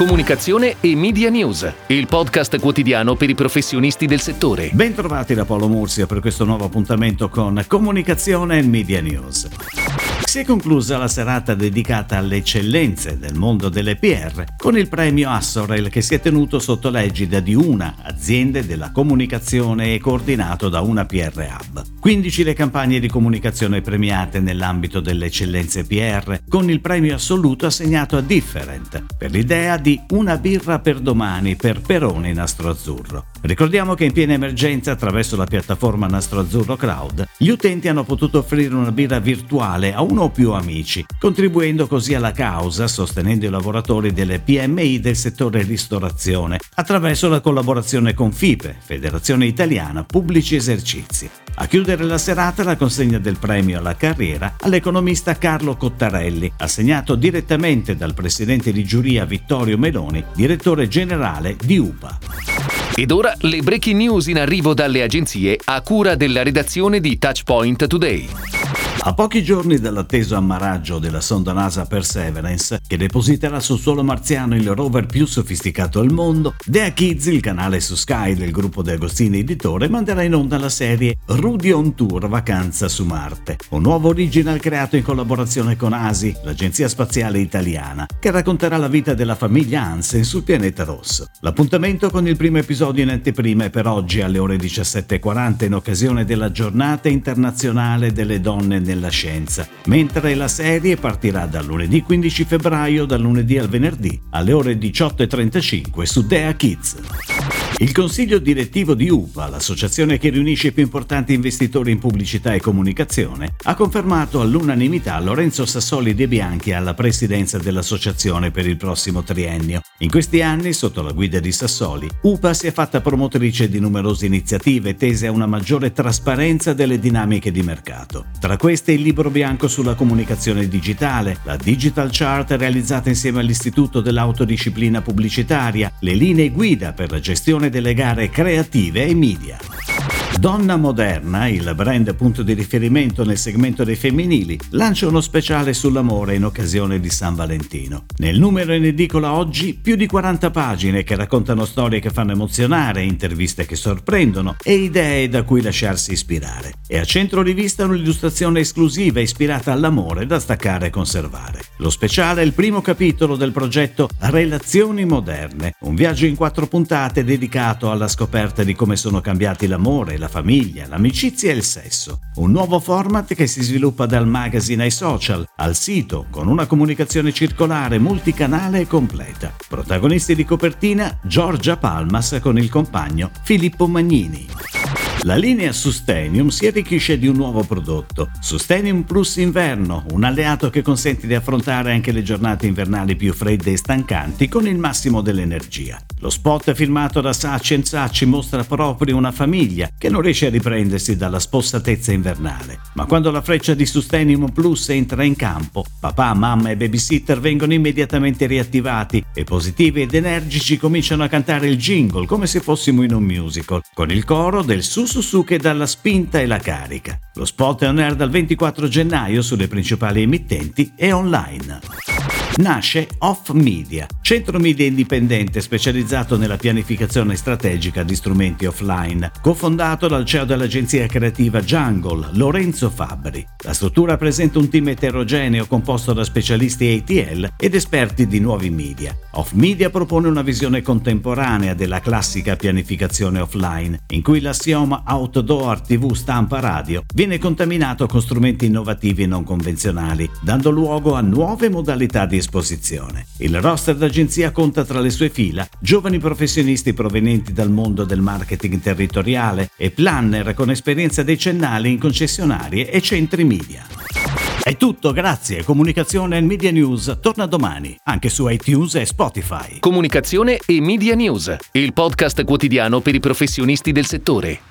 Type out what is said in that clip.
Comunicazione e Media News, il podcast quotidiano per i professionisti del settore. Bentrovati da Paolo Mursia per questo nuovo appuntamento con Comunicazione e Media News. Si è conclusa la serata dedicata alle eccellenze del mondo delle PR con il premio Assorel che si è tenuto sotto l'egida di una azienda della comunicazione e coordinato da una PR Hub. 15 le campagne di comunicazione premiate nell'ambito delle eccellenze PR con il premio assoluto assegnato a Different per l'idea di una birra per domani per Perone Nastro Azzurro. Ricordiamo che in piena emergenza attraverso la piattaforma Nastro Azzurro Cloud gli utenti hanno potuto offrire una birra virtuale a uno o più amici, contribuendo così alla causa, sostenendo i lavoratori delle PMI del settore ristorazione, attraverso la collaborazione con FIPE, Federazione Italiana Pubblici Esercizi. A chiudere la serata la consegna del premio alla carriera all'economista Carlo Cottarelli, assegnato direttamente dal presidente di giuria Vittorio Meloni, direttore generale di UPA. Ed ora le breaking news in arrivo dalle agenzie a cura della redazione di Touchpoint Today. A pochi giorni dall'atteso ammaraggio della sonda NASA Perseverance, che depositerà sul suolo marziano il rover più sofisticato al mondo, Dea Kids, il canale su Sky del gruppo De Agostini Editore, manderà in onda la serie Rudy on Tour Vacanza su Marte, un nuovo original creato in collaborazione con ASI, l'agenzia spaziale italiana, che racconterà la vita della famiglia Hansen sul pianeta rosso. L'appuntamento con il primo episodio in anteprima è per oggi alle ore 17.40 in occasione della giornata internazionale delle donne nella scienza, mentre la serie partirà dal lunedì 15 febbraio, dal lunedì al venerdì, alle ore 18.35 su Dea Kids. Il consiglio direttivo di UPA, l'associazione che riunisce i più importanti investitori in pubblicità e comunicazione, ha confermato all'unanimità Lorenzo Sassoli De Bianchi alla presidenza dell'associazione per il prossimo triennio. In questi anni, sotto la guida di Sassoli, UPA si è fatta promotrice di numerose iniziative tese a una maggiore trasparenza delle dinamiche di mercato. Tra queste il libro bianco sulla comunicazione digitale, la Digital Chart realizzata insieme all'Istituto dell'Autodisciplina Pubblicitaria, le linee guida per la gestione delle gare creative e media. Donna Moderna, il brand punto di riferimento nel segmento dei femminili, lancia uno speciale sull'amore in occasione di San Valentino. Nel numero in edicola oggi più di 40 pagine che raccontano storie che fanno emozionare, interviste che sorprendono e idee da cui lasciarsi ispirare. E a centro rivista un'illustrazione esclusiva ispirata all'amore da staccare e conservare. Lo speciale è il primo capitolo del progetto Relazioni Moderne, un viaggio in quattro puntate dedicato alla scoperta di come sono cambiati l'amore, la famiglia, l'amicizia e il sesso. Un nuovo format che si sviluppa dal magazine ai social, al sito, con una comunicazione circolare, multicanale e completa. Protagonisti di copertina Giorgia Palmas con il compagno Filippo Magnini. La linea Sustenium si arricchisce di un nuovo prodotto, Sustenium Plus Inverno, un alleato che consente di affrontare anche le giornate invernali più fredde e stancanti con il massimo dell'energia. Lo spot firmato da Saci Saci mostra proprio una famiglia che non riesce a riprendersi dalla spossatezza invernale. Ma quando la freccia di Sustenium Plus entra in campo, papà, mamma e babysitter vengono immediatamente riattivati e positivi ed energici cominciano a cantare il jingle come se fossimo in un musical, con il coro del Sus su che dà la spinta e la carica. Lo spot è on air dal 24 gennaio sulle principali emittenti e online nasce Off Media, centro media indipendente specializzato nella pianificazione strategica di strumenti offline, cofondato dal CEO dell'agenzia creativa Jungle, Lorenzo Fabbri. La struttura presenta un team eterogeneo composto da specialisti ATL ed esperti di nuovi media. Off Media propone una visione contemporanea della classica pianificazione offline, in cui l'assioma outdoor, tv, stampa, radio viene contaminato con strumenti innovativi e non convenzionali, dando luogo a nuove modalità di esposizione. Il roster d'agenzia conta tra le sue fila giovani professionisti provenienti dal mondo del marketing territoriale e planner con esperienza decennale in concessionarie e centri media. È tutto, grazie. Comunicazione e Media News torna domani, anche su iTunes e Spotify. Comunicazione e Media News, il podcast quotidiano per i professionisti del settore.